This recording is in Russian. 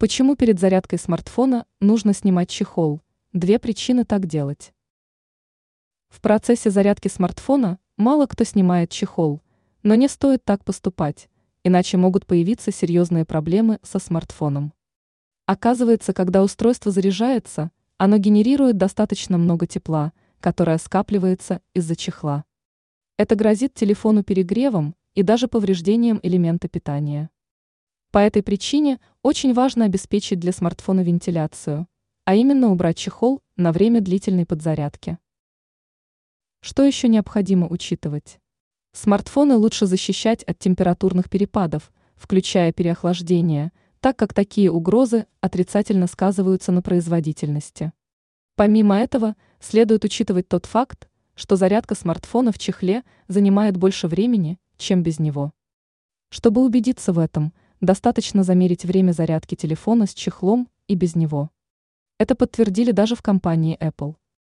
Почему перед зарядкой смартфона нужно снимать чехол? Две причины так делать. В процессе зарядки смартфона мало кто снимает чехол, но не стоит так поступать, иначе могут появиться серьезные проблемы со смартфоном. Оказывается, когда устройство заряжается, оно генерирует достаточно много тепла, которое скапливается из-за чехла. Это грозит телефону перегревом и даже повреждением элемента питания. По этой причине очень важно обеспечить для смартфона вентиляцию, а именно убрать чехол на время длительной подзарядки. Что еще необходимо учитывать? Смартфоны лучше защищать от температурных перепадов, включая переохлаждение, так как такие угрозы отрицательно сказываются на производительности. Помимо этого, следует учитывать тот факт, что зарядка смартфона в чехле занимает больше времени, чем без него. Чтобы убедиться в этом, достаточно замерить время зарядки телефона с чехлом и без него. Это подтвердили даже в компании Apple.